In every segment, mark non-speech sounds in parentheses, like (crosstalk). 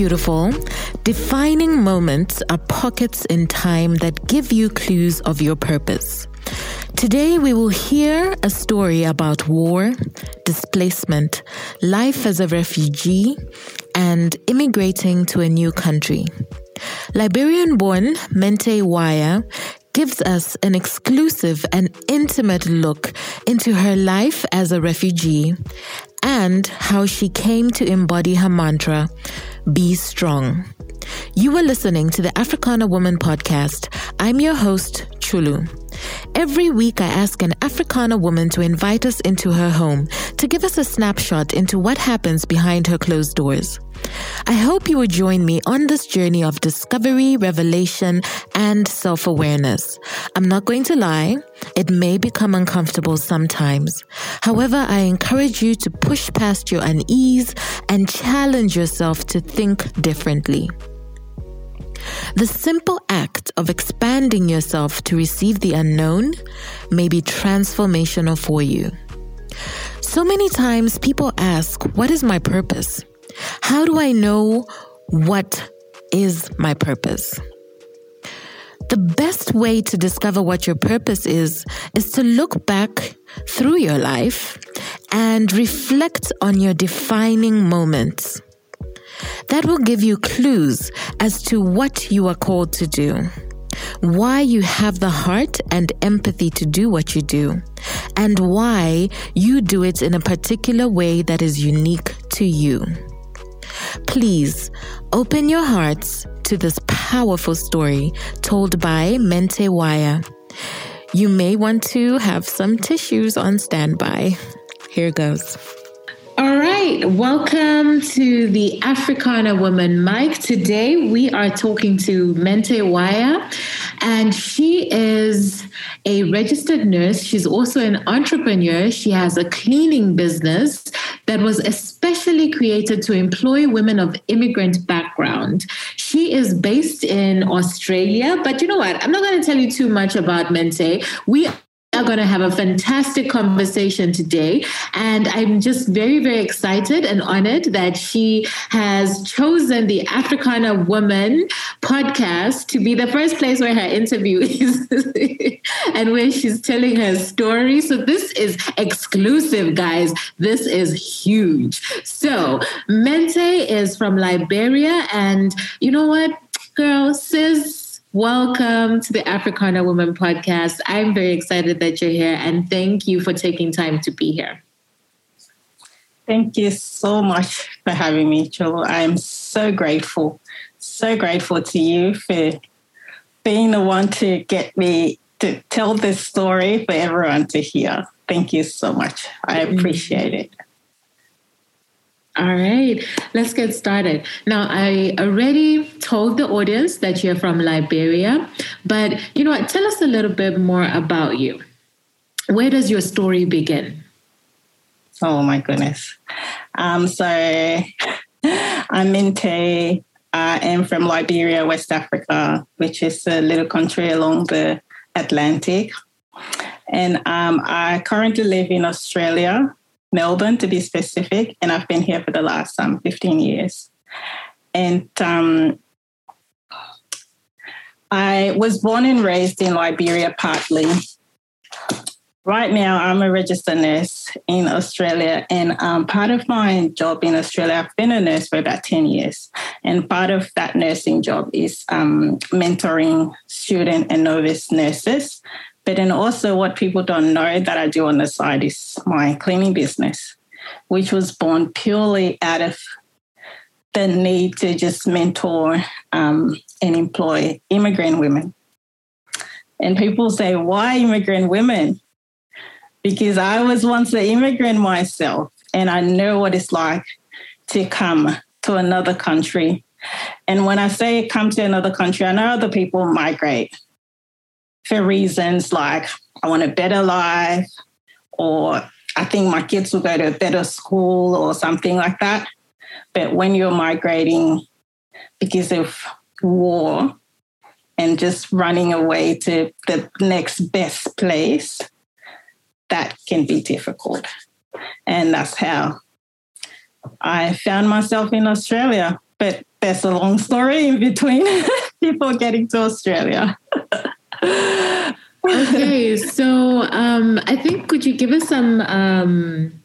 beautiful. Defining moments are pockets in time that give you clues of your purpose. Today, we will hear a story about war, displacement, life as a refugee, and immigrating to a new country. Liberian born Mente Waya gives us an exclusive and intimate look into her life as a refugee and how she came to embody her mantra be strong. You are listening to the Africana Woman podcast. I'm your host, Chulu. Every week, I ask an Africana woman to invite us into her home to give us a snapshot into what happens behind her closed doors. I hope you will join me on this journey of discovery, revelation, and self awareness. I'm not going to lie, it may become uncomfortable sometimes. However, I encourage you to push past your unease and challenge yourself to think differently. The simple act of expanding yourself to receive the unknown may be transformational for you. So many times people ask, What is my purpose? How do I know what is my purpose? The best way to discover what your purpose is is to look back through your life and reflect on your defining moments. That will give you clues as to what you are called to do, why you have the heart and empathy to do what you do, and why you do it in a particular way that is unique to you. Please open your hearts to this powerful story told by Mente Waya. You may want to have some tissues on standby. Here goes. All right, welcome to the Africana Woman Mic. Today we are talking to Mente Waya, and she is a registered nurse. She's also an entrepreneur. She has a cleaning business that was especially created to employ women of immigrant background. She is based in Australia, but you know what? I'm not going to tell you too much about Mente. We are going to have a fantastic conversation today. And I'm just very, very excited and honored that she has chosen the Africana Woman podcast to be the first place where her interview (laughs) is and where she's telling her story. So this is exclusive, guys. This is huge. So Mente is from Liberia. And you know what, girl, sis, Welcome to the Africana Woman podcast. I'm very excited that you're here and thank you for taking time to be here. Thank you so much for having me, Joel. I'm so grateful, so grateful to you for being the one to get me to tell this story for everyone to hear. Thank you so much. I mm. appreciate it. All right, let's get started. Now, I already told the audience that you're from Liberia, but you know what? Tell us a little bit more about you. Where does your story begin? Oh my goodness. Um, so (laughs) I'm Mente. I am from Liberia, West Africa, which is a little country along the Atlantic. And um, I currently live in Australia Melbourne to be specific, and I've been here for the last um, 15 years. And um, I was born and raised in Liberia partly. Right now, I'm a registered nurse in Australia, and um, part of my job in Australia, I've been a nurse for about 10 years. And part of that nursing job is um, mentoring student and novice nurses but then also, what people don't know that I do on the side is my cleaning business, which was born purely out of the need to just mentor um, and employ immigrant women. And people say, why immigrant women? Because I was once an immigrant myself, and I know what it's like to come to another country. And when I say come to another country, I know other people migrate for reasons like I want a better life or I think my kids will go to a better school or something like that. But when you're migrating because of war and just running away to the next best place, that can be difficult. And that's how I found myself in Australia. But there's a long story in between (laughs) before getting to Australia. (laughs) okay, so um, I think could you give us some um,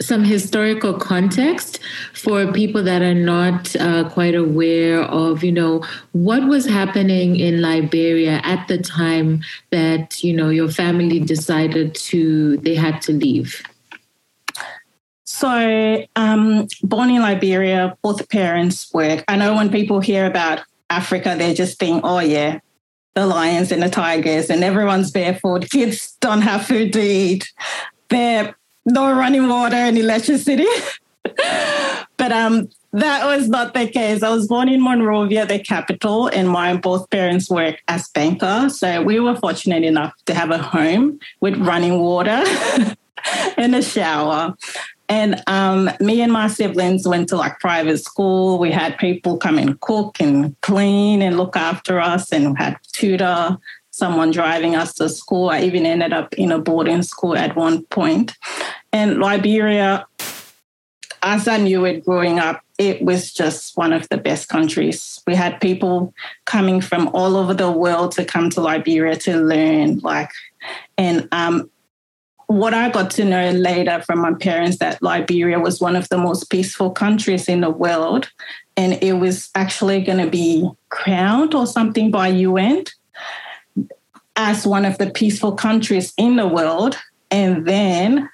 some historical context for people that are not uh, quite aware of, you know, what was happening in Liberia at the time that you know your family decided to they had to leave. So, um, born in Liberia, both parents work. I know when people hear about Africa, they just think, oh, yeah, the lions and the tigers, and everyone's barefoot. Kids don't have food to eat. There, no running water and electricity. (laughs) but um, that was not the case. I was born in Monrovia, the capital, and my both parents work as bankers. So we were fortunate enough to have a home with running water (laughs) and a shower. And um, me and my siblings went to like private school. We had people come and cook and clean and look after us, and had tutor, someone driving us to school. I even ended up in a boarding school at one point. And Liberia, as I knew it growing up, it was just one of the best countries. We had people coming from all over the world to come to Liberia to learn, like, and um, what I got to know later from my parents that Liberia was one of the most peaceful countries in the world, and it was actually going to be crowned or something by UN as one of the peaceful countries in the world. And then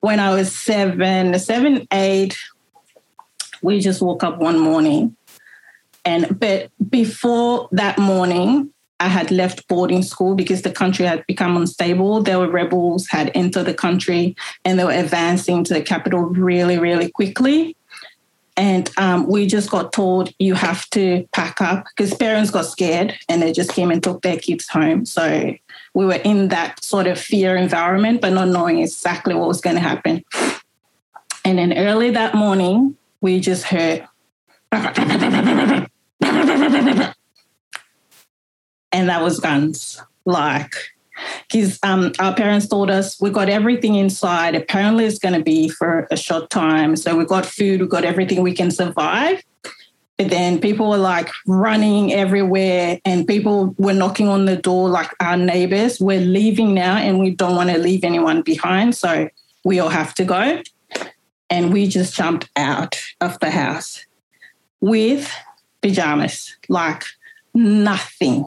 when I was seven, seven, eight, we just woke up one morning. And but before that morning, I had left boarding school because the country had become unstable. There were rebels had entered the country and they were advancing to the capital really, really quickly. And um, we just got told you have to pack up because parents got scared and they just came and took their kids home. So we were in that sort of fear environment, but not knowing exactly what was going to happen. And then early that morning, we just heard and that was guns. Like, because um, our parents told us we got everything inside. Apparently, it's going to be for a short time. So we got food, we got everything we can survive. But then people were like running everywhere, and people were knocking on the door like our neighbors. We're leaving now, and we don't want to leave anyone behind. So we all have to go. And we just jumped out of the house with pajamas, like nothing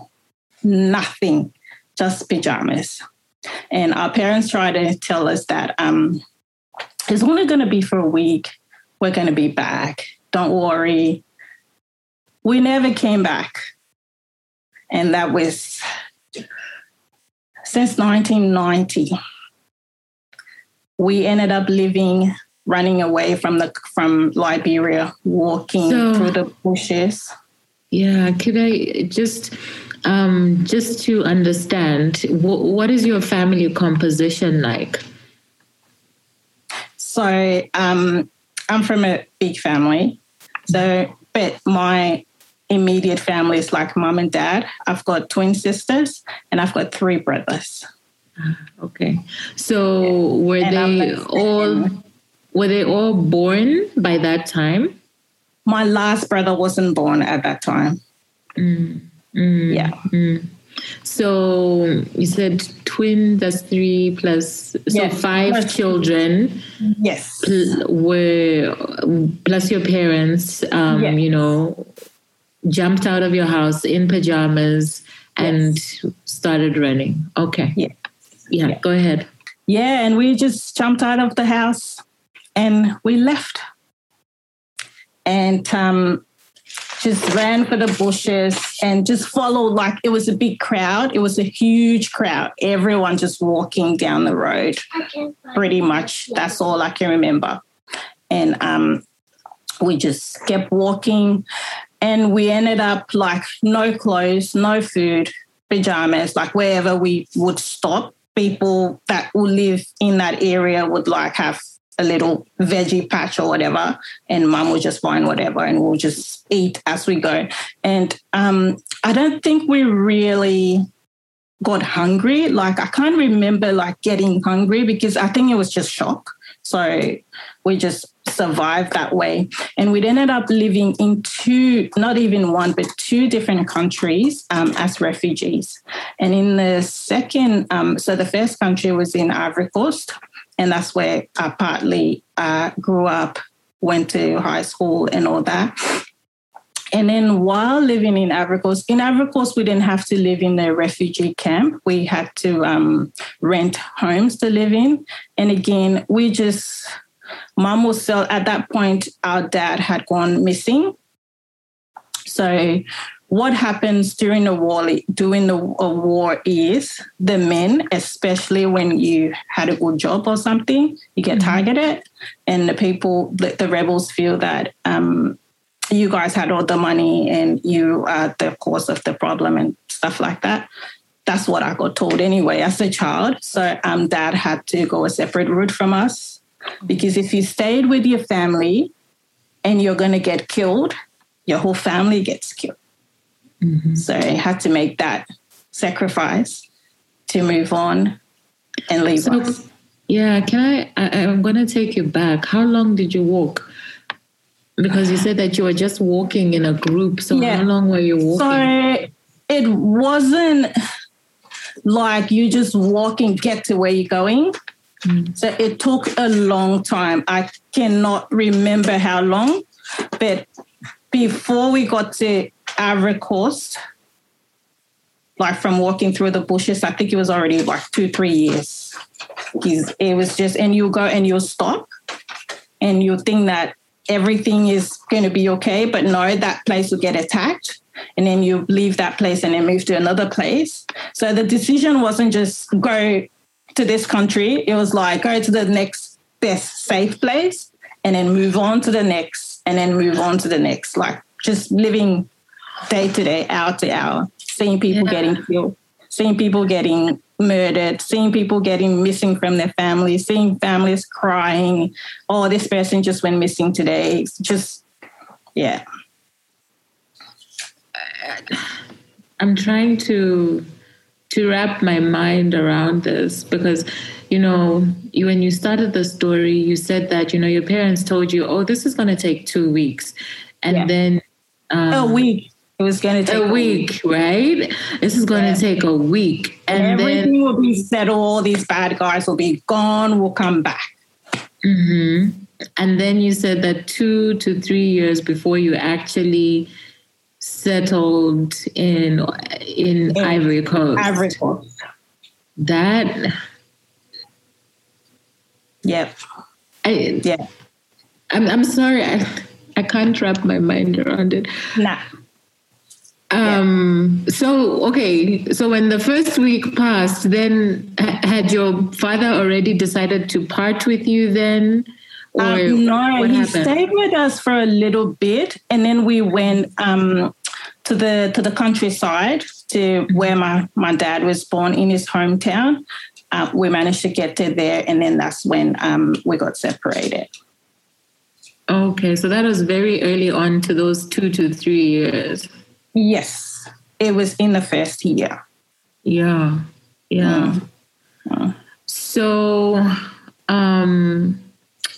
nothing, just pajamas. And our parents try to tell us that um, it's only going to be for a week. We're going to be back. Don't worry. We never came back. And that was since 1990. We ended up living, running away from the from Liberia, walking so, through the bushes. Yeah, could I just um, just to understand, what is your family composition like? So um, I'm from a big family. So, but my immediate family is like mom and dad. I've got twin sisters and I've got three brothers. Ah, okay. So yeah. were and they all were they all born by that time? My last brother wasn't born at that time. Mm. Mm, yeah. Mm. So you said twin, that's three plus, so yes. five plus children. Yes. Pl- were, plus your parents, um, yes. you know, jumped out of your house in pajamas and yes. started running. Okay. Yeah. yeah. Yeah, go ahead. Yeah, and we just jumped out of the house and we left. And um, just ran for the bushes and just followed like it was a big crowd. It was a huge crowd. Everyone just walking down the road. Pretty much. That's all I can remember. And um, we just kept walking and we ended up like no clothes, no food, pajamas, like wherever we would stop, people that would live in that area would like have a little veggie patch or whatever, and mom will just find whatever and we'll just eat as we go. And um, I don't think we really got hungry. Like I can't remember like getting hungry because I think it was just shock. So we just survived that way. And we ended up living in two, not even one, but two different countries um, as refugees. And in the second, um, so the first country was in Ivory Coast, and that's where I partly uh, grew up, went to high school, and all that. And then while living in Coast, in Coast, we didn't have to live in a refugee camp. We had to um, rent homes to live in. And again, we just, mom was still, at that point, our dad had gone missing. So what happens during the war during the war is the men especially when you had a good job or something you get mm-hmm. targeted and the people the, the rebels feel that um, you guys had all the money and you are the cause of the problem and stuff like that. That's what I got told anyway as a child. So um, dad had to go a separate route from us because if you stayed with your family and you're going to get killed, your whole family gets killed. Mm-hmm. So I had to make that sacrifice to move on and leave so, us. Yeah, can I, I? I'm going to take you back. How long did you walk? Because you said that you were just walking in a group. So yeah. how long were you walking? So it wasn't like you just walking, get to where you're going. Mm. So it took a long time. I cannot remember how long, but before we got to Ivory Coast, like from walking through the bushes, I think it was already like two, three years. It was just, and you go and you'll stop and you think that everything is going to be okay, but no, that place will get attacked. And then you leave that place and then move to another place. So the decision wasn't just go to this country, it was like go to the next best safe place and then move on to the next and then move on to the next. Like just living day to day, hour to hour, seeing people yeah. getting killed, seeing people getting murdered, seeing people getting missing from their families, seeing families crying, oh, this person just went missing today. It's just, yeah. I'm trying to to wrap my mind around this because you know you, when you started the story you said that you know your parents told you oh this is going to take two weeks and yeah. then um, a week it was going to take a, week, week, right? This is going yeah. to take a week, and everything then, will be settled. All these bad guys will be gone. We'll come back. Mm-hmm. And then you said that two to three years before you actually settled in in, in Ivory Coast. Ivory Coast. That. Yep. I, yeah. I'm I'm sorry. I I can't wrap my mind around it. Nah. Um, yeah. So, okay. So, when the first week passed, then had your father already decided to part with you then? Or um, no, he happened? stayed with us for a little bit, and then we went um, to the to the countryside to where my my dad was born in his hometown. Uh, we managed to get to there, and then that's when um, we got separated. Okay, so that was very early on to those two to three years. Yes, it was in the first year. Yeah, yeah. Mm. So, um,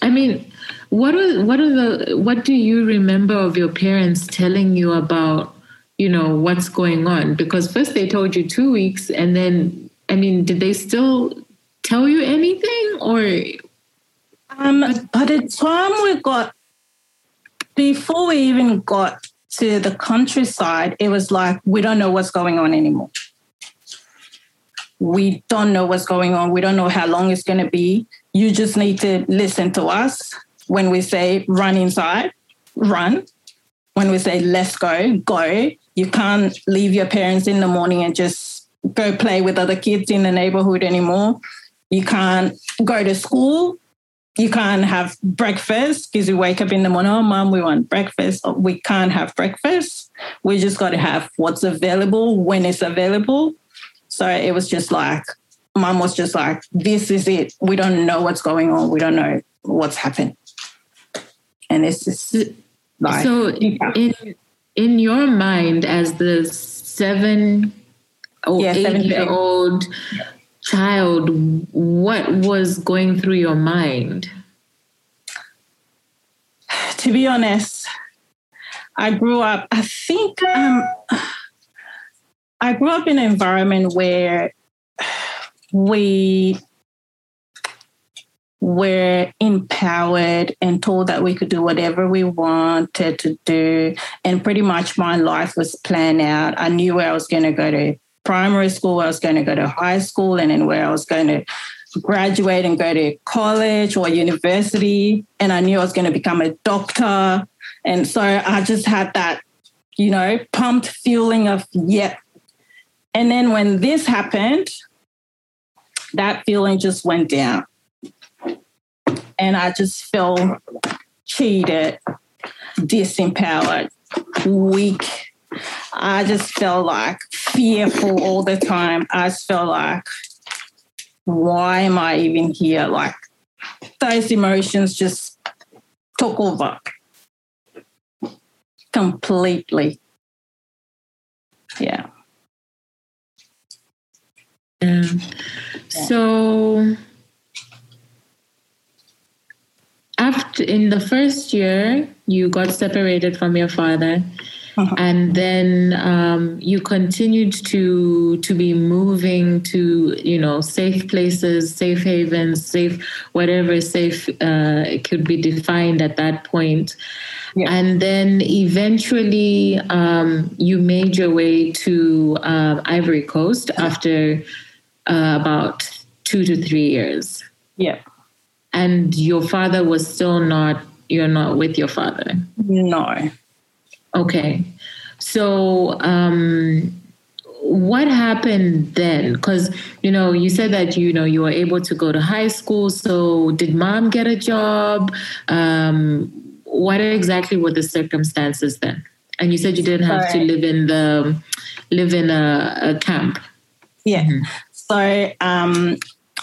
I mean, what are what are the what do you remember of your parents telling you about? You know what's going on because first they told you two weeks, and then I mean, did they still tell you anything or? Um, by the time we got, before we even got to the countryside, it was like, we don't know what's going on anymore. We don't know what's going on. We don't know how long it's going to be. You just need to listen to us when we say run inside, run. When we say let's go, go. You can't leave your parents in the morning and just go play with other kids in the neighborhood anymore. You can't go to school you can't have breakfast because you wake up in the morning, oh, mom, we want breakfast. Oh, we can't have breakfast. We just got to have what's available when it's available. So it was just like, mom was just like, this is it. We don't know what's going on. We don't know what's happened. And it's just like. So, in, in your mind, as the seven or yeah, eight year old, child, what was going through your mind? to be honest, I grew up, I think um, I grew up in an environment where we were empowered and told that we could do whatever we wanted to do. And pretty much my life was planned out. I knew where I was going to go to primary school, where I was going to go to high school, and then where I was going to graduate and go to college or university. And I knew I was going to become a doctor. And so I just had that, you know, pumped feeling of, yeah. And then when this happened, that feeling just went down. And I just felt cheated, disempowered, weak. I just felt like fearful all the time. I just felt like, why am I even here? Like those emotions just took over completely. Yeah. Yeah. So after in the first year, you got separated from your father. Uh-huh. And then um, you continued to to be moving to you know safe places, safe havens, safe whatever safe uh, could be defined at that point. Yeah. And then eventually, um, you made your way to uh, Ivory Coast after uh, about two to three years. Yeah. And your father was still not, you're not with your father? No. Okay. So, um, what happened then because you know you said that you know you were able to go to high school so did mom get a job um, what exactly were the circumstances then and you said you didn't have Sorry. to live in the live in a, a camp yeah mm-hmm. So um,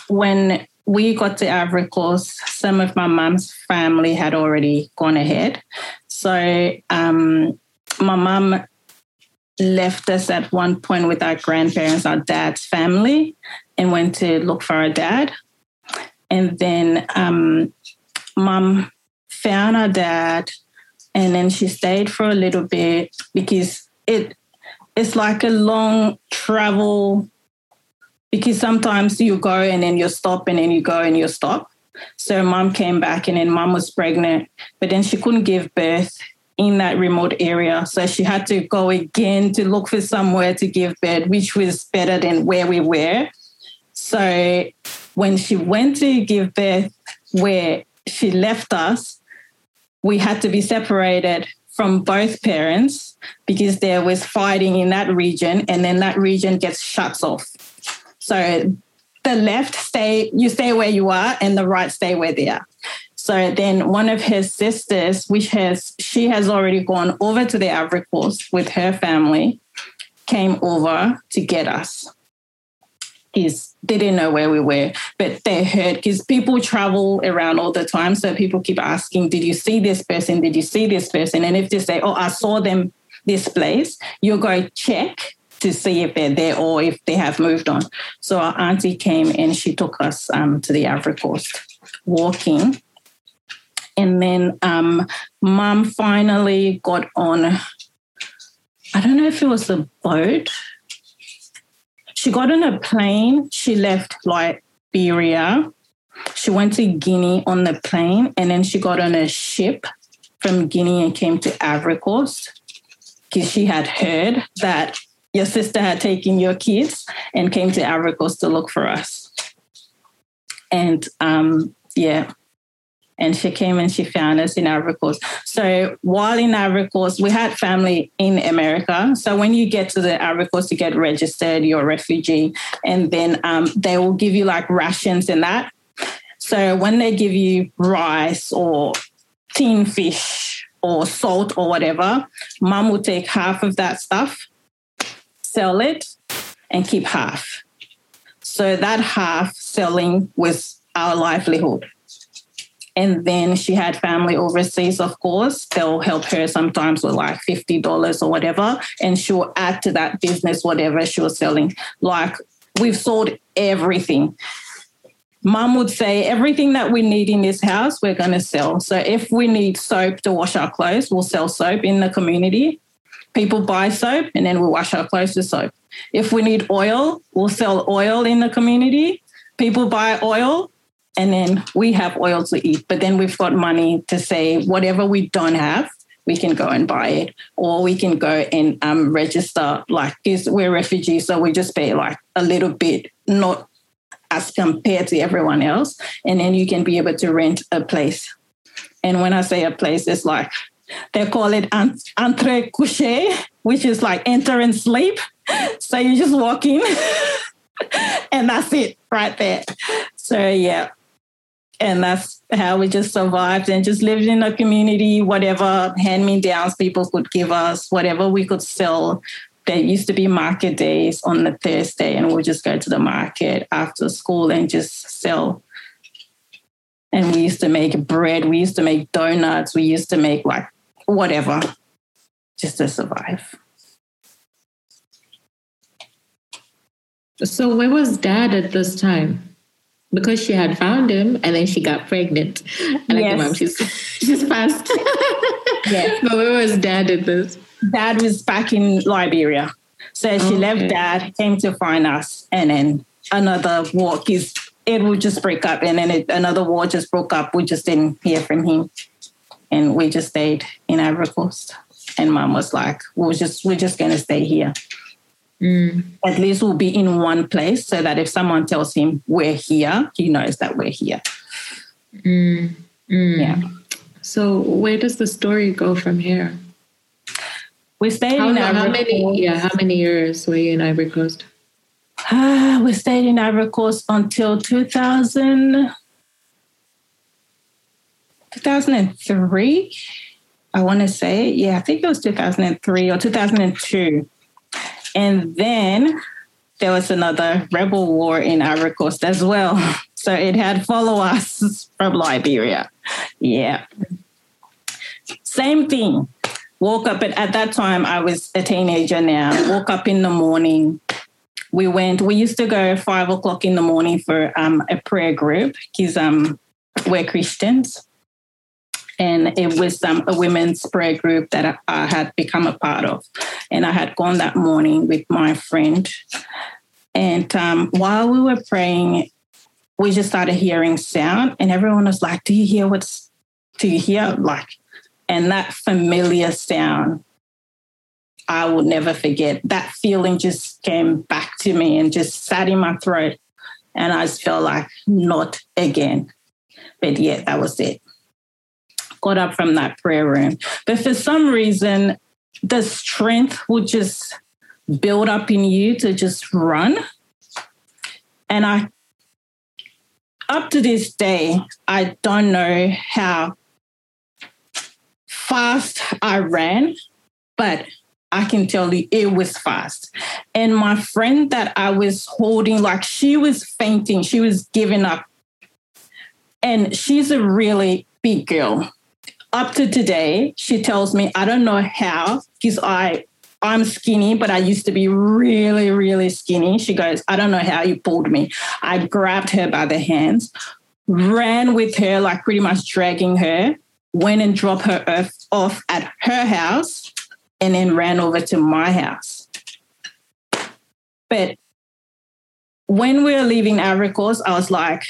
when we got to Ivory Coast, some of my mom's family had already gone ahead. So um, my mom left us at one point with our grandparents, our dad's family, and went to look for our dad. And then um, mum found our dad, and then she stayed for a little bit because it it's like a long travel because sometimes you go and then you stop and then you go and you stop. So mom came back and then mom was pregnant, but then she couldn't give birth in that remote area. So she had to go again to look for somewhere to give birth, which was better than where we were. So when she went to give birth where she left us, we had to be separated from both parents because there was fighting in that region and then that region gets shut off. So the left stay, you stay where you are, and the right stay where they are. So then one of his sisters, which has she has already gone over to the Ivory Coast with her family, came over to get us. Is they didn't know where we were, but they heard because people travel around all the time. So people keep asking, Did you see this person? Did you see this person? And if they say, Oh, I saw them this place, you go check to see if they're there or if they have moved on. So our auntie came and she took us um, to the Ivory Coast walking. And then um, mom finally got on, I don't know if it was a boat. She got on a plane. She left Liberia. She went to Guinea on the plane and then she got on a ship from Guinea and came to Ivory Coast because she had heard that your sister had taken your kids and came to Ivory Coast to look for us. And um, yeah, and she came and she found us in Ivory Coast. So while in Ivory Coast, we had family in America. So when you get to the Ivory Coast, you get registered, you're a refugee, and then um, they will give you like rations and that. So when they give you rice or tin fish or salt or whatever, mom will take half of that stuff sell it and keep half. So that half selling was our livelihood. And then she had family overseas, of course. They'll help her sometimes with like $50 or whatever. And she'll add to that business whatever she was selling. Like we've sold everything mom would say everything that we need in this house we're going to sell so if we need soap to wash our clothes we'll sell soap in the community people buy soap and then we'll wash our clothes with soap if we need oil we'll sell oil in the community people buy oil and then we have oil to eat but then we've got money to say whatever we don't have we can go and buy it or we can go and um, register like we're refugees so we just pay like a little bit not as compared to everyone else. And then you can be able to rent a place. And when I say a place, it's like they call it entre coucher, which is like entering sleep. So you just walk in (laughs) and that's it right there. So yeah. And that's how we just survived and just lived in a community, whatever hand me downs people could give us, whatever we could sell, there used to be market days on the Thursday, and we'll just go to the market after school and just sell. And we used to make bread, we used to make donuts, we used to make like whatever just to survive. So, where was dad at this time? Because she had found him and then she got pregnant. And yes. like, mom, she's, she's fast. yes. (laughs) (laughs) But where was dad at this? dad was back in Liberia. So she okay. left dad, came to find us, and then another war is it would just break up, and then it, another war just broke up. We just didn't hear from him, and we just stayed in Ivory Coast. And mom was like, "We're just we're just gonna stay here. Mm. At least we'll be in one place, so that if someone tells him we're here, he knows that we're here." Mm. Mm. Yeah. So where does the story go from here? We stayed how, in Ivory how many, Coast. Yeah, how many years were you in Ivory Coast? Uh, we stayed in Ivory Coast until 2000, 2003. I want to say, yeah, I think it was 2003 or 2002. And then there was another rebel war in Ivory Coast as well. (laughs) So it had followers (laughs) from Liberia. Yeah. Same thing woke up at, at that time i was a teenager now woke up in the morning we went we used to go five o'clock in the morning for um, a prayer group because um, we're christians and it was um, a women's prayer group that I, I, had become a part of and i had gone that morning with my friend and um, while we were praying we just started hearing sound and everyone was like do you hear what's do you hear like and that familiar sound, I will never forget. That feeling just came back to me and just sat in my throat. And I just felt like, not again. But yeah, that was it. Got up from that prayer room. But for some reason, the strength would just build up in you to just run. And I, up to this day, I don't know how fast I ran, but I can tell you it was fast. And my friend that I was holding, like she was fainting, she was giving up. And she's a really big girl. Up to today, she tells me, I don't know how, because I I'm skinny, but I used to be really, really skinny. She goes, I don't know how you pulled me. I grabbed her by the hands, ran with her, like pretty much dragging her, went and dropped her off at her house and then ran over to my house. But when we were leaving Ivory Coast, I was like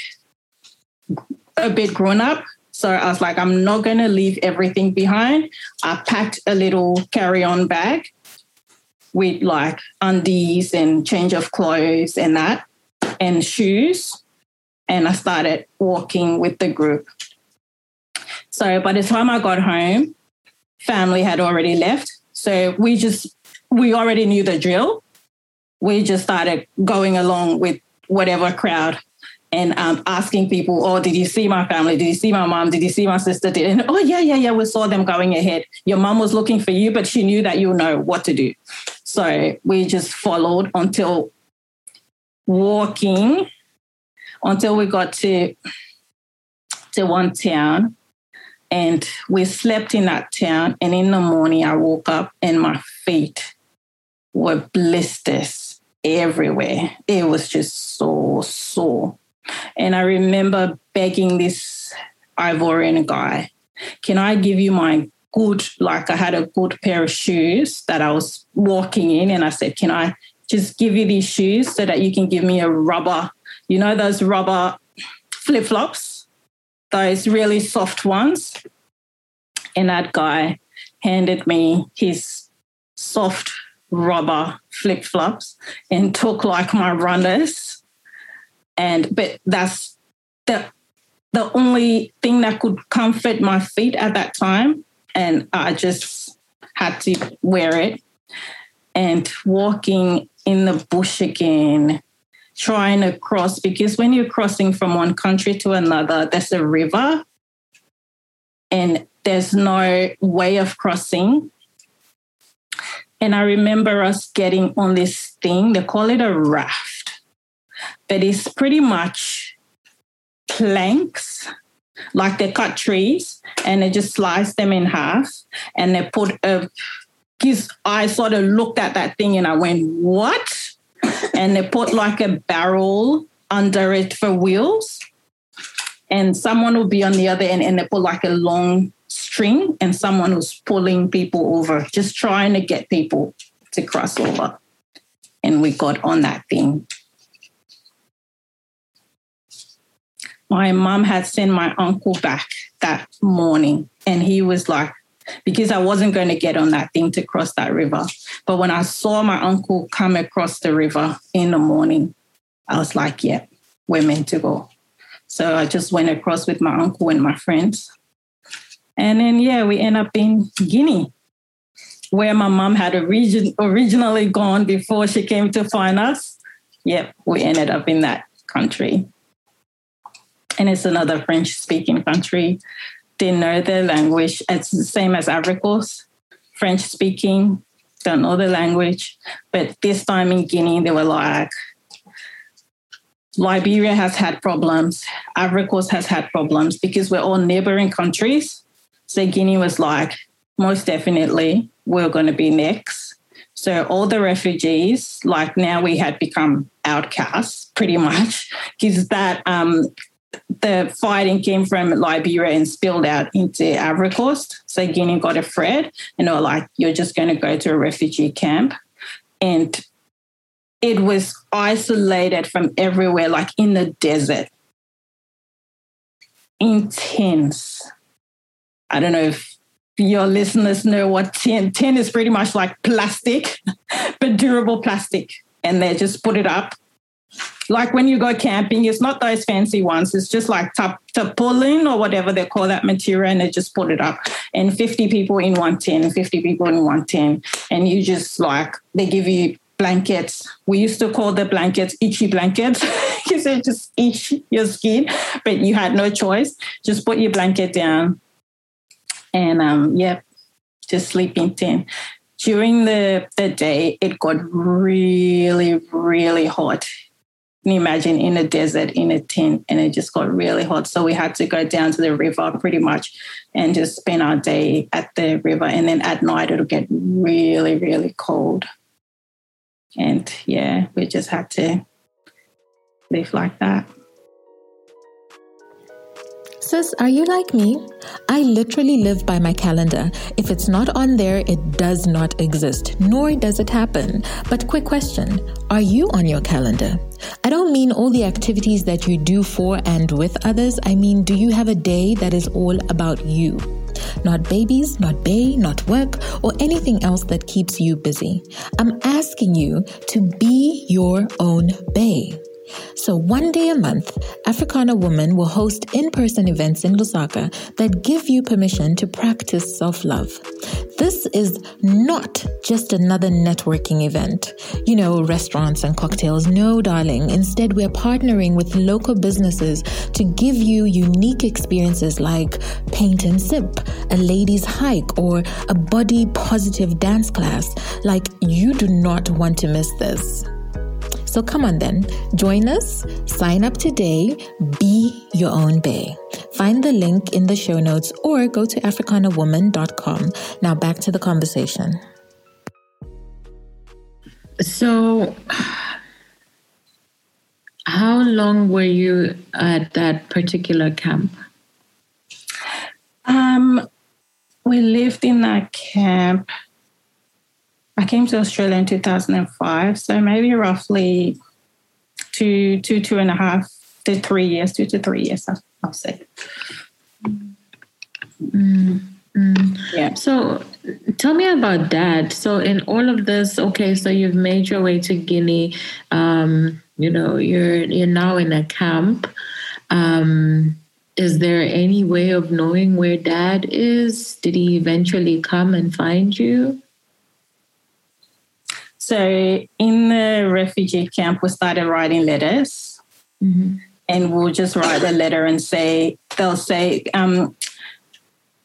a bit grown up. So I was like, I'm not going to leave everything behind. I packed a little carry on bag with like undies and change of clothes and that, and shoes. And I started walking with the group. So by the time I got home, family had already left. So we just, we already knew the drill. We just started going along with whatever crowd and um, asking people, oh, did you see my family? Did you see my mom? Did you see my sister? Did and, oh yeah, yeah, yeah, we saw them going ahead. Your mom was looking for you, but she knew that you know what to do. So we just followed until walking until we got to to one town and we slept in that town. And in the morning, I woke up and my feet were blisters everywhere. It was just so sore. And I remember begging this Ivorian guy, can I give you my good, like I had a good pair of shoes that I was walking in. And I said, can I just give you these shoes so that you can give me a rubber, you know, those rubber flip flops, those really soft ones. And that guy handed me his soft rubber flip flops and took like my runners. And but that's the the only thing that could comfort my feet at that time. And I just had to wear it. And walking in the bush again, trying to cross, because when you're crossing from one country to another, there's a river and there's no way of crossing. And I remember us getting on this thing, they call it a raft, but it's pretty much planks, like they cut trees and they just slice them in half and they put a because I sort of looked at that thing and I went, what? And they put like a barrel under it for wheels. And someone will be on the other end and they put like a long string and someone who's pulling people over, just trying to get people to cross over. And we got on that thing. My mom had sent my uncle back that morning, and he was like, because I wasn't going to get on that thing to cross that river. But when I saw my uncle come across the river in the morning, I was like, yeah, we're meant to go. So I just went across with my uncle and my friends. And then, yeah, we end up in Guinea, where my mom had origin- originally gone before she came to find us. Yep, we ended up in that country. And it's another French speaking country they know the language. It's the same as Coast, French speaking, don't know the language. But this time in Guinea, they were like, Liberia has had problems, Coast has had problems because we're all neighboring countries. So Guinea was like, most definitely, we're going to be next. So all the refugees, like now we had become outcasts pretty much, because that um, the fighting came from Liberia and spilled out into Ivory Coast. So Guinea got afraid and they were like, you're just going to go to a refugee camp. And it was isolated from everywhere, like in the desert. Intense. I don't know if your listeners know what tin. Tin is pretty much like plastic, (laughs) but durable plastic. And they just put it up like when you go camping, it's not those fancy ones. It's just like tap, tarpaulin or whatever they call that material, and they just put it up. And 50 people in one tent, 50 people in one tent. And you just like, they give you blankets. We used to call the blankets itchy blankets (laughs) because they just itch your skin, but you had no choice. Just put your blanket down and, um, yeah, just sleep in tent. During the, the day, it got really, really hot you imagine in a desert in a tent and it just got really hot? So we had to go down to the river pretty much and just spend our day at the river. And then at night it'll get really really cold. And yeah we just had to live like that Sis, are you like me? I literally live by my calendar. If it's not on there, it does not exist, nor does it happen. But quick question Are you on your calendar? I don't mean all the activities that you do for and with others. I mean, do you have a day that is all about you? Not babies, not bay, not work, or anything else that keeps you busy. I'm asking you to be your own bay. So, one day a month, Africana Woman will host in person events in Lusaka that give you permission to practice self love. This is not just another networking event. You know, restaurants and cocktails. No, darling. Instead, we're partnering with local businesses to give you unique experiences like paint and sip, a ladies' hike, or a body positive dance class. Like, you do not want to miss this. So come on then, join us, sign up today, be your own bay. Find the link in the show notes or go to africanawoman.com. Now back to the conversation. So, how long were you at that particular camp? Um, we lived in that camp. I came to Australia in 2005, so maybe roughly two, two, two and a half to three years, two to three years, I'll say. Mm, mm. Yeah. So tell me about that. So in all of this, okay, so you've made your way to Guinea. Um, you know, you're you're now in a camp. Um, is there any way of knowing where dad is? Did he eventually come and find you? So in the refugee camp, we started writing letters. Mm-hmm. And we'll just write a letter and say, they'll say, um,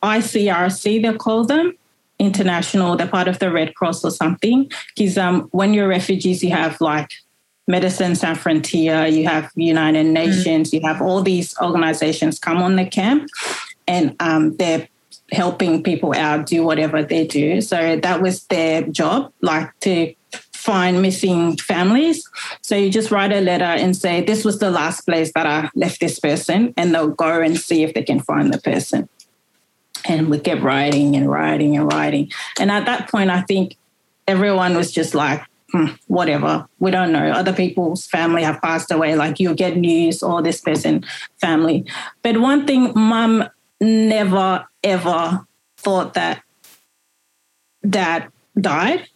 ICRC, They'll call them, international, they're part of the Red Cross or something. Because um, when you're refugees, you have like Medicine Sans Frontier, you have United mm. Nations, mm. you have all these organizations come on the camp and um, they're helping people out do whatever they do. So that was their job, like to find missing families. So you just write a letter and say, This was the last place that I left this person, and they'll go and see if they can find the person. And we kept writing and writing and writing. And at that point, I think everyone was just like, hmm, whatever, we don't know. Other people's family have passed away. Like you'll get news or this person family. But one thing, mum never ever thought that dad died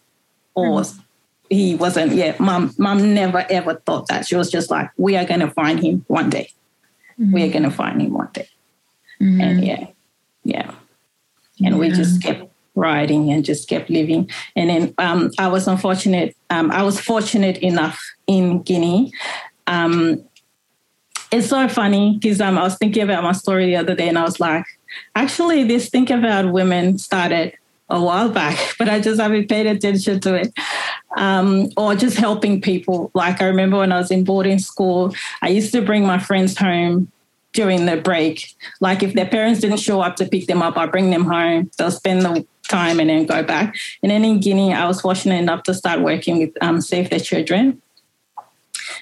or mm-hmm. he wasn't. Yeah, mum, mum never ever thought that. She was just like, we are going to find him one day. Mm-hmm. We are going to find him one day. Mm-hmm. And yeah, yeah. And yeah. we just kept writing and just kept living. And then um, I was unfortunate. Um, I was fortunate enough in Guinea. Um, it's so funny because um, I was thinking about my story the other day, and I was like, actually, this think about women started a while back, (laughs) but I just haven't paid attention to it. Um, or just helping people. Like I remember when I was in boarding school, I used to bring my friends home during the break. Like if their parents didn't show up to pick them up, I bring them home. They'll spend the time and then go back. And then in Guinea, I was fortunate enough to start working with um, Save the Children.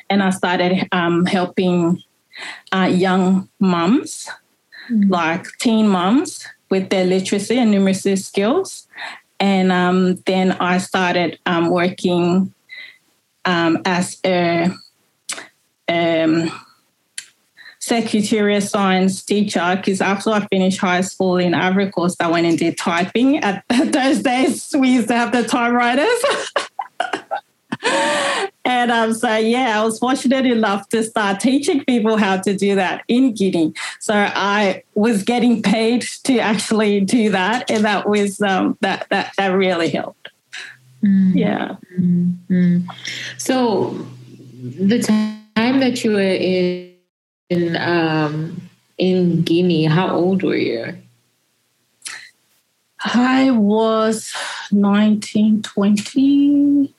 And I started um, helping uh, young mums, mm-hmm. like teen mums, with their literacy and numeracy skills. And um, then I started um, working um, as a um, secretarial science teacher because after I finished high school in Ivory Coast, I went and did typing. At (laughs) those days, we used to have the typewriters. (laughs) and um, so, yeah, I was fortunate enough to start teaching people how to do that in Guinea. So I was getting paid to actually do that, and that was um, that that that really helped. Mm. Yeah. Mm-hmm. So the time that you were in in um, in Guinea, how old were you? I was 19, 20,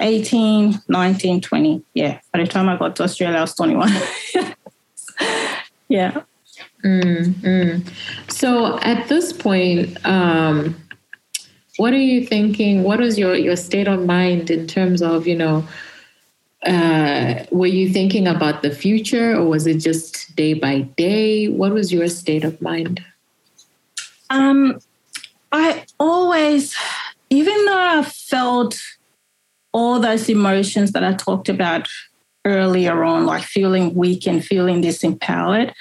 18, 19, 20. Yeah. By the time I got to Australia, I was 21. (laughs) yeah. Mm, mm. So at this point, um, what are you thinking? What is your, your state of mind in terms of, you know, uh, were you thinking about the future or was it just day by day? What was your state of mind? Um, I always, even though I felt all those emotions that I talked about earlier on, like feeling weak and feeling disempowered,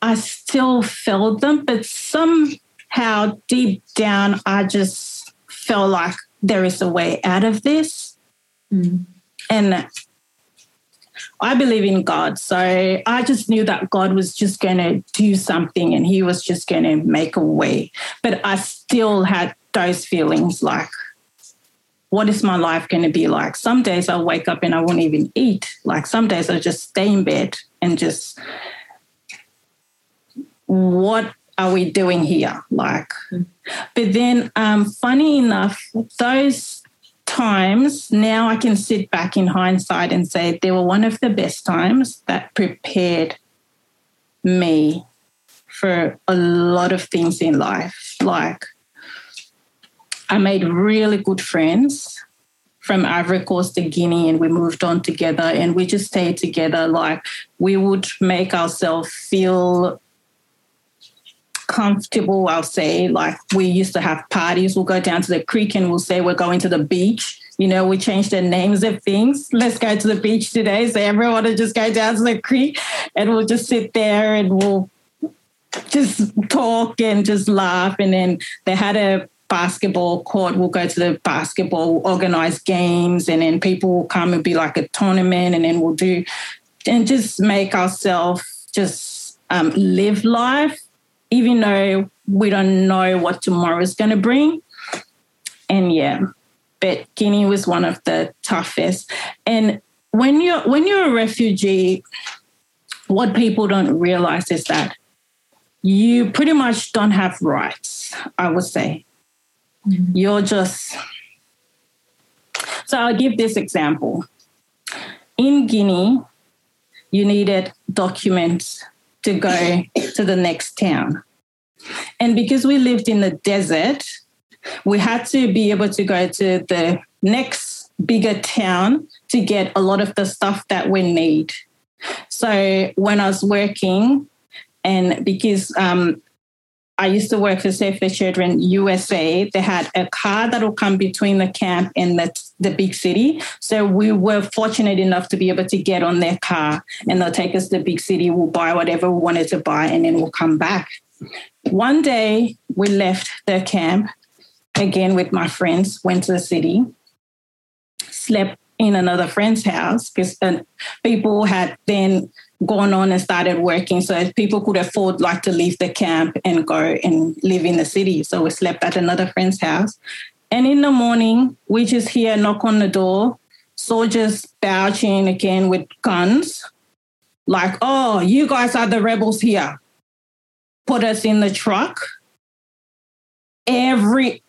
I still felt them, but somehow deep down, I just felt like there is a way out of this. Mm. And I believe in God. So I just knew that God was just going to do something and he was just going to make a way. But I still had those feelings like, what is my life going to be like? Some days I'll wake up and I won't even eat. Like some days I'll just stay in bed and just, what are we doing here? Like, but then, um, funny enough, those times now I can sit back in hindsight and say they were one of the best times that prepared me for a lot of things in life. Like I made really good friends from Ivory Coast to Guinea and we moved on together and we just stayed together. Like we would make ourselves feel comfortable, I'll say. Like we used to have parties. We'll go down to the creek and we'll say we're going to the beach. You know, we change the names of things. Let's go to the beach today. So everyone will just go down to the creek and we'll just sit there and we'll just talk and just laugh. And then they had a basketball court. We'll go to the basketball, organize games, and then people will come and be like a tournament, and then we'll do and just make ourselves just um, live life, even though we don't know what tomorrow is going to bring. And yeah, but Guinea was one of the toughest. And when you're when you're a refugee, what people don't realize is that you pretty much don't have rights. I would say Mm-hmm. You're just. So I'll give this example. In Guinea, you needed documents to go to the next town. And because we lived in the desert, we had to be able to go to the next bigger town to get a lot of the stuff that we need. So when I was working, and because um, I used to work for Save the Children USA. They had a car that will come between the camp and the, the big city. So we were fortunate enough to be able to get on their car and they'll take us to the big city. We'll buy whatever we wanted to buy and then we'll come back. One day we left the camp again with my friends, went to the city, slept in another friend's house because uh, people had then gone on and started working so people could afford like to leave the camp and go and live in the city. So we slept at another friend's house. And in the morning we just hear knock on the door. Soldiers bouching again with guns. Like oh you guys are the rebels here. Put us in the truck. Every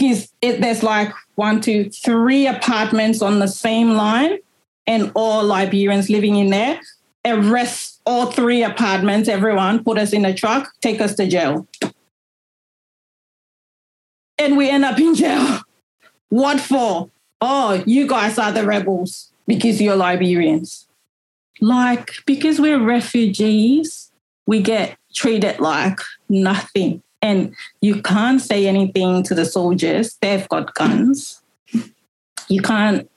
is it, there's like one two three apartments on the same line and all liberians living in there arrest all three apartments, everyone, put us in a truck, take us to jail. And we end up in jail. What for? Oh, you guys are the rebels because you're Liberians. Like, because we're refugees, we get treated like nothing. And you can't say anything to the soldiers, they've got guns. You can't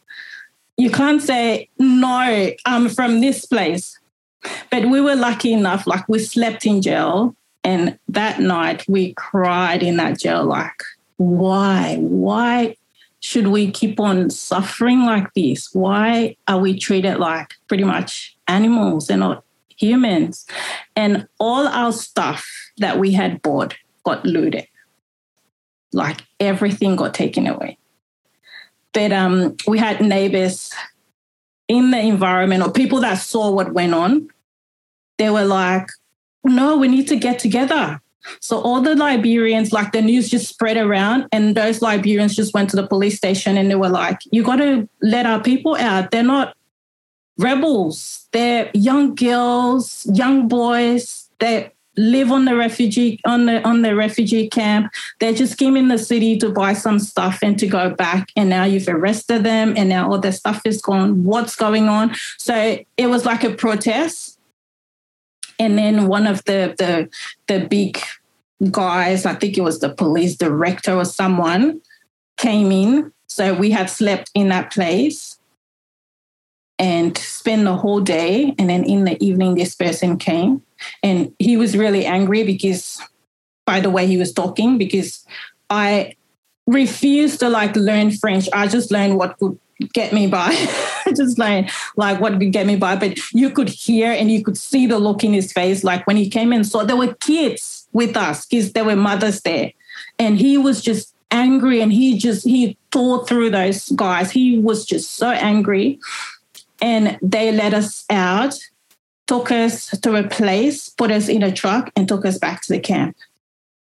you can't say, no, I'm from this place. But we were lucky enough, like we slept in jail. And that night we cried in that jail, like, why? Why should we keep on suffering like this? Why are we treated like pretty much animals and not humans? And all our stuff that we had bought got looted. Like everything got taken away that um, we had neighbors in the environment or people that saw what went on. They were like, no, we need to get together. So all the Liberians, like the news just spread around, and those Liberians just went to the police station and they were like, you got to let our people out. They're not rebels. They're young girls, young boys. They live on the refugee on the on the refugee camp. They just came in the city to buy some stuff and to go back. And now you've arrested them, and now all their stuff is gone. What's going on? So it was like a protest. And then one of the the the big guys, I think it was the police director or someone, came in. So we had slept in that place and spend the whole day. And then in the evening, this person came and he was really angry because, by the way, he was talking, because I refused to like learn French. I just learned what could get me by. (laughs) just learned like what could get me by. But you could hear and you could see the look in his face. Like when he came and saw there were kids with us, because there were mothers there. And he was just angry and he just he tore through those guys. He was just so angry. And they let us out took us to a place, put us in a truck, and took us back to the camp.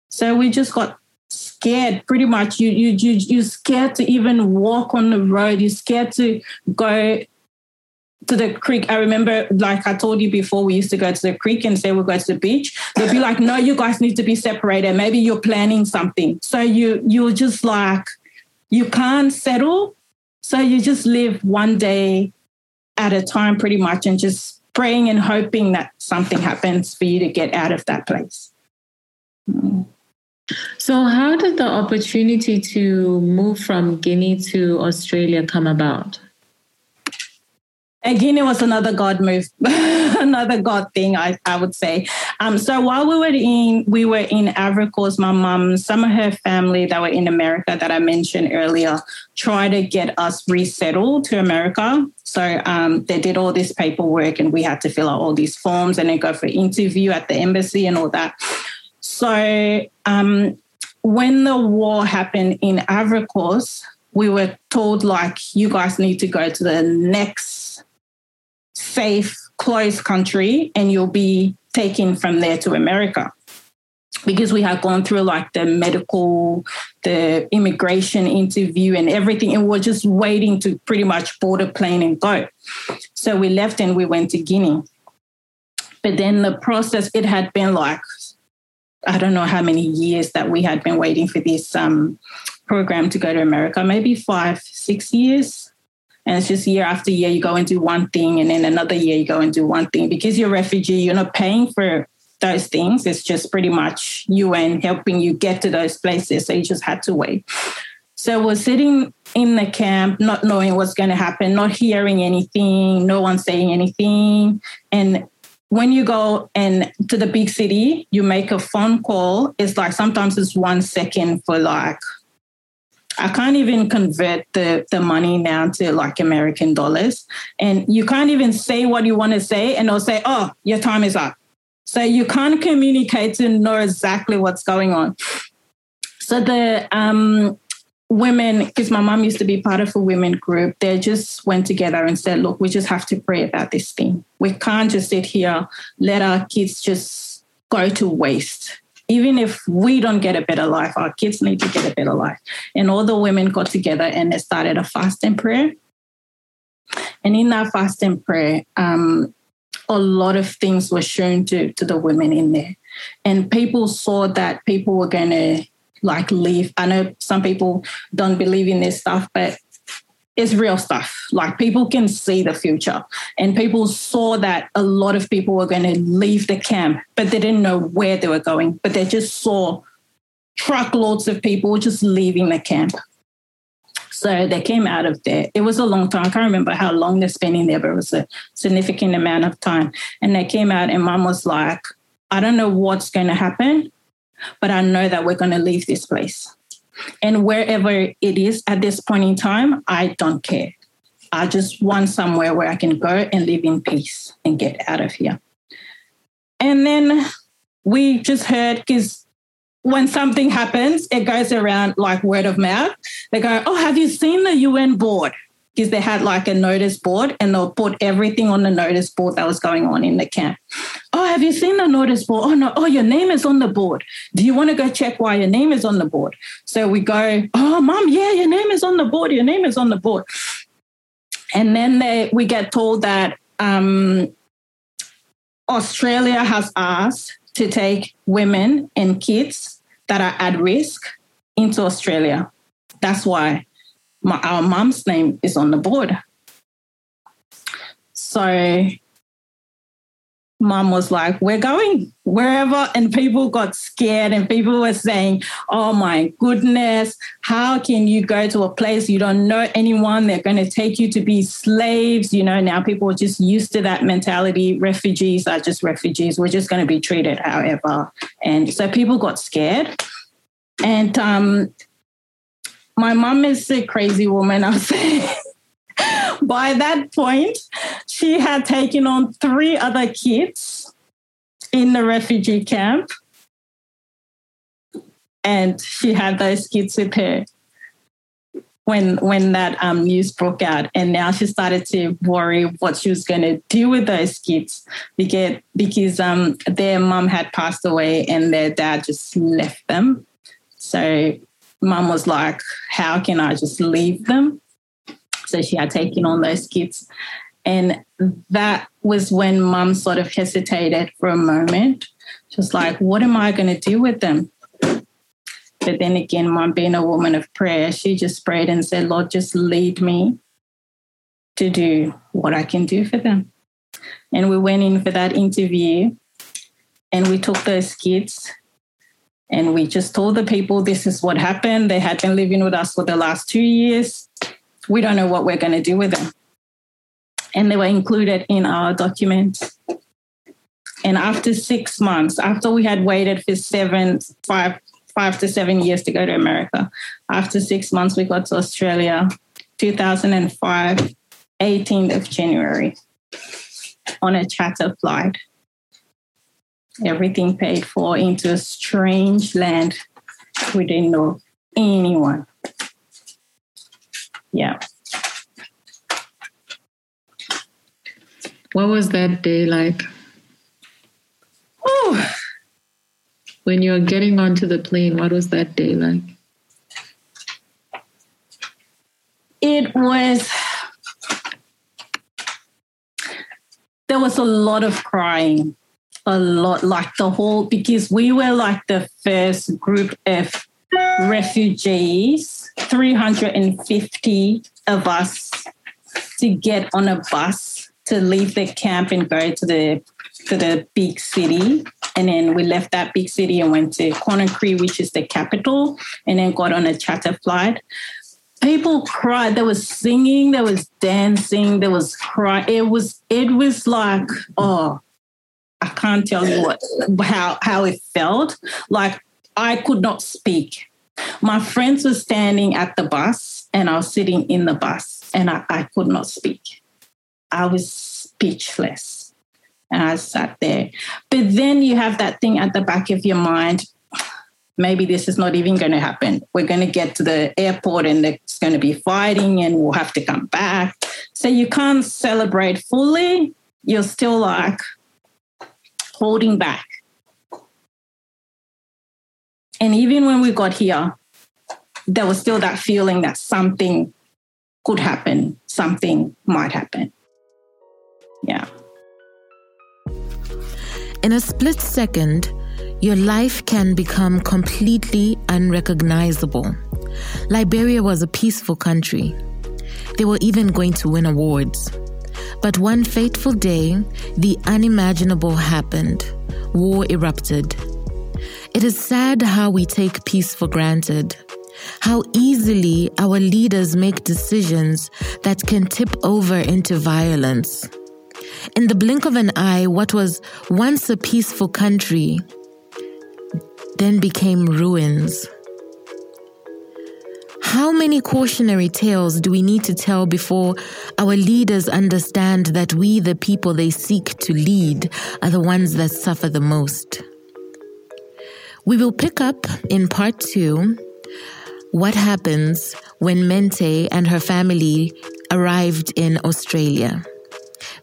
So we just got scared pretty much. You you you you're scared to even walk on the road. You're scared to go to the creek. I remember like i told you before we used to go to the creek and say we'll go to the beach. They'd be like no you guys need to be separated. Maybe you're planning something. So you you're just like you can't settle. So you just live one day at a time pretty much and just praying and hoping that something happens for you to get out of that place. Mm. So, how did the opportunity to move from Guinea to Australia come about? Again, it was another God move, (laughs) another God thing, I, I would say. Um, so while we were in we were in Ivory my mom, some of her family that were in America that I mentioned earlier, tried to get us resettled to America. So um, they did all this paperwork, and we had to fill out all these forms and then go for interview at the embassy and all that. So um, when the war happened in Ivory we were told like you guys need to go to the next safe, closed country and you'll be taken from there to America. Because we had gone through like the medical, the immigration interview and everything, and we're just waiting to pretty much board a plane and go. So we left and we went to Guinea. But then the process, it had been like, I don't know how many years that we had been waiting for this um, program to go to America, maybe five, six years and it's just year after year, you go and do one thing, and then another year, you go and do one thing. Because you're a refugee, you're not paying for those things. It's just pretty much UN helping you get to those places. So you just had to wait. So we're sitting in the camp, not knowing what's going to happen, not hearing anything, no one saying anything. And when you go and to the big city, you make a phone call. It's like sometimes it's one second for like I can't even convert the, the money now to like American dollars. And you can't even say what you want to say, and they'll say, oh, your time is up. So you can't communicate to know exactly what's going on. So the um, women, because my mom used to be part of a women group, they just went together and said, look, we just have to pray about this thing. We can't just sit here, let our kids just go to waste even if we don't get a better life, our kids need to get a better life. And all the women got together and they started a fast and prayer. And in that fast and prayer, um, a lot of things were shown to, to the women in there. And people saw that people were going to like leave. I know some people don't believe in this stuff, but it's real stuff. Like people can see the future. And people saw that a lot of people were going to leave the camp, but they didn't know where they were going. But they just saw truckloads of people just leaving the camp. So they came out of there. It was a long time. I can't remember how long they're spending there, but it was a significant amount of time. And they came out, and mom was like, I don't know what's going to happen, but I know that we're going to leave this place. And wherever it is at this point in time, I don't care. I just want somewhere where I can go and live in peace and get out of here. And then we just heard because when something happens, it goes around like word of mouth. They go, Oh, have you seen the UN board? Because they had like a notice board and they'll put everything on the notice board that was going on in the camp. Oh, have you seen the notice board? Oh, no. Oh, your name is on the board. Do you want to go check why your name is on the board? So we go, Oh, mom, yeah, your name is on the board. Your name is on the board. And then they, we get told that um, Australia has asked to take women and kids that are at risk into Australia. That's why my, our mom's name is on the board. So mom was like, We're going wherever. And people got scared, and people were saying, Oh my goodness, how can you go to a place you don't know anyone? They're going to take you to be slaves. You know, now people are just used to that mentality. Refugees are just refugees. We're just going to be treated however. And so people got scared. And um, my mom is a crazy woman, I'll say. (laughs) By that point, she had taken on three other kids in the refugee camp. And she had those kids with her when when that um, news broke out. And now she started to worry what she was going to do with those kids because because um, their mom had passed away and their dad just left them. So mum was like, How can I just leave them? So she had taken on those kids. And that was when mum sort of hesitated for a moment. Was like, What am I going to do with them? But then again, mom being a woman of prayer, she just prayed and said, Lord, just lead me to do what I can do for them. And we went in for that interview and we took those kids and we just told the people this is what happened. They had been living with us for the last two years. We don't know what we're going to do with them. And they were included in our document. And after six months, after we had waited for seven, five, five to seven years to go to America, after six months, we got to Australia, 2005, 18th of January, on a charter flight everything paid for into a strange land. We didn't know anyone. Yeah. What was that day like? Oh. When you were getting onto the plane, what was that day like? It was, there was a lot of crying a lot, like the whole, because we were like the first group of refugees, 350 of us to get on a bus to leave the camp and go to the to the big city. And then we left that big city and went to Conakry, which is the capital, and then got on a charter flight. People cried. There was singing, there was dancing, there was cry. It was it was like, oh, I can't tell you what how how it felt. Like I could not speak. My friends were standing at the bus and I was sitting in the bus and I, I could not speak. I was speechless. And I sat there. But then you have that thing at the back of your mind maybe this is not even going to happen. We're going to get to the airport and it's going to be fighting and we'll have to come back. So you can't celebrate fully. You're still like, holding back. And even when we got here, there was still that feeling that something could happen, something might happen. Yeah. In a split second, your life can become completely unrecognizable. Liberia was a peaceful country. They were even going to win awards. But one fateful day, the unimaginable happened. War erupted. It is sad how we take peace for granted. How easily our leaders make decisions that can tip over into violence. In the blink of an eye, what was once a peaceful country then became ruins. How many cautionary tales do we need to tell before our leaders understand that we, the people they seek to lead, are the ones that suffer the most? We will pick up in part two what happens when Mente and her family arrived in Australia.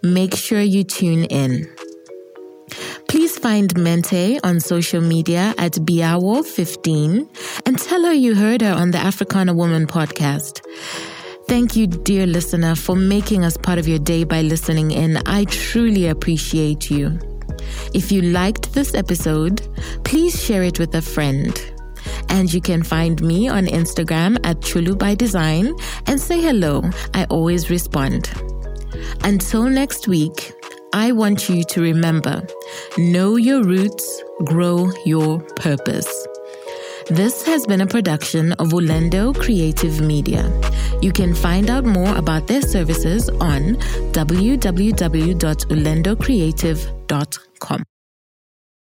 Make sure you tune in. Find Mente on social media at Biawo15 and tell her you heard her on the Africana Woman podcast. Thank you, dear listener, for making us part of your day by listening in. I truly appreciate you. If you liked this episode, please share it with a friend. And you can find me on Instagram at Chulu by Design and say hello. I always respond. Until next week, I want you to remember know your roots, grow your purpose. This has been a production of Ulendo Creative Media. You can find out more about their services on www.ulendocreative.com.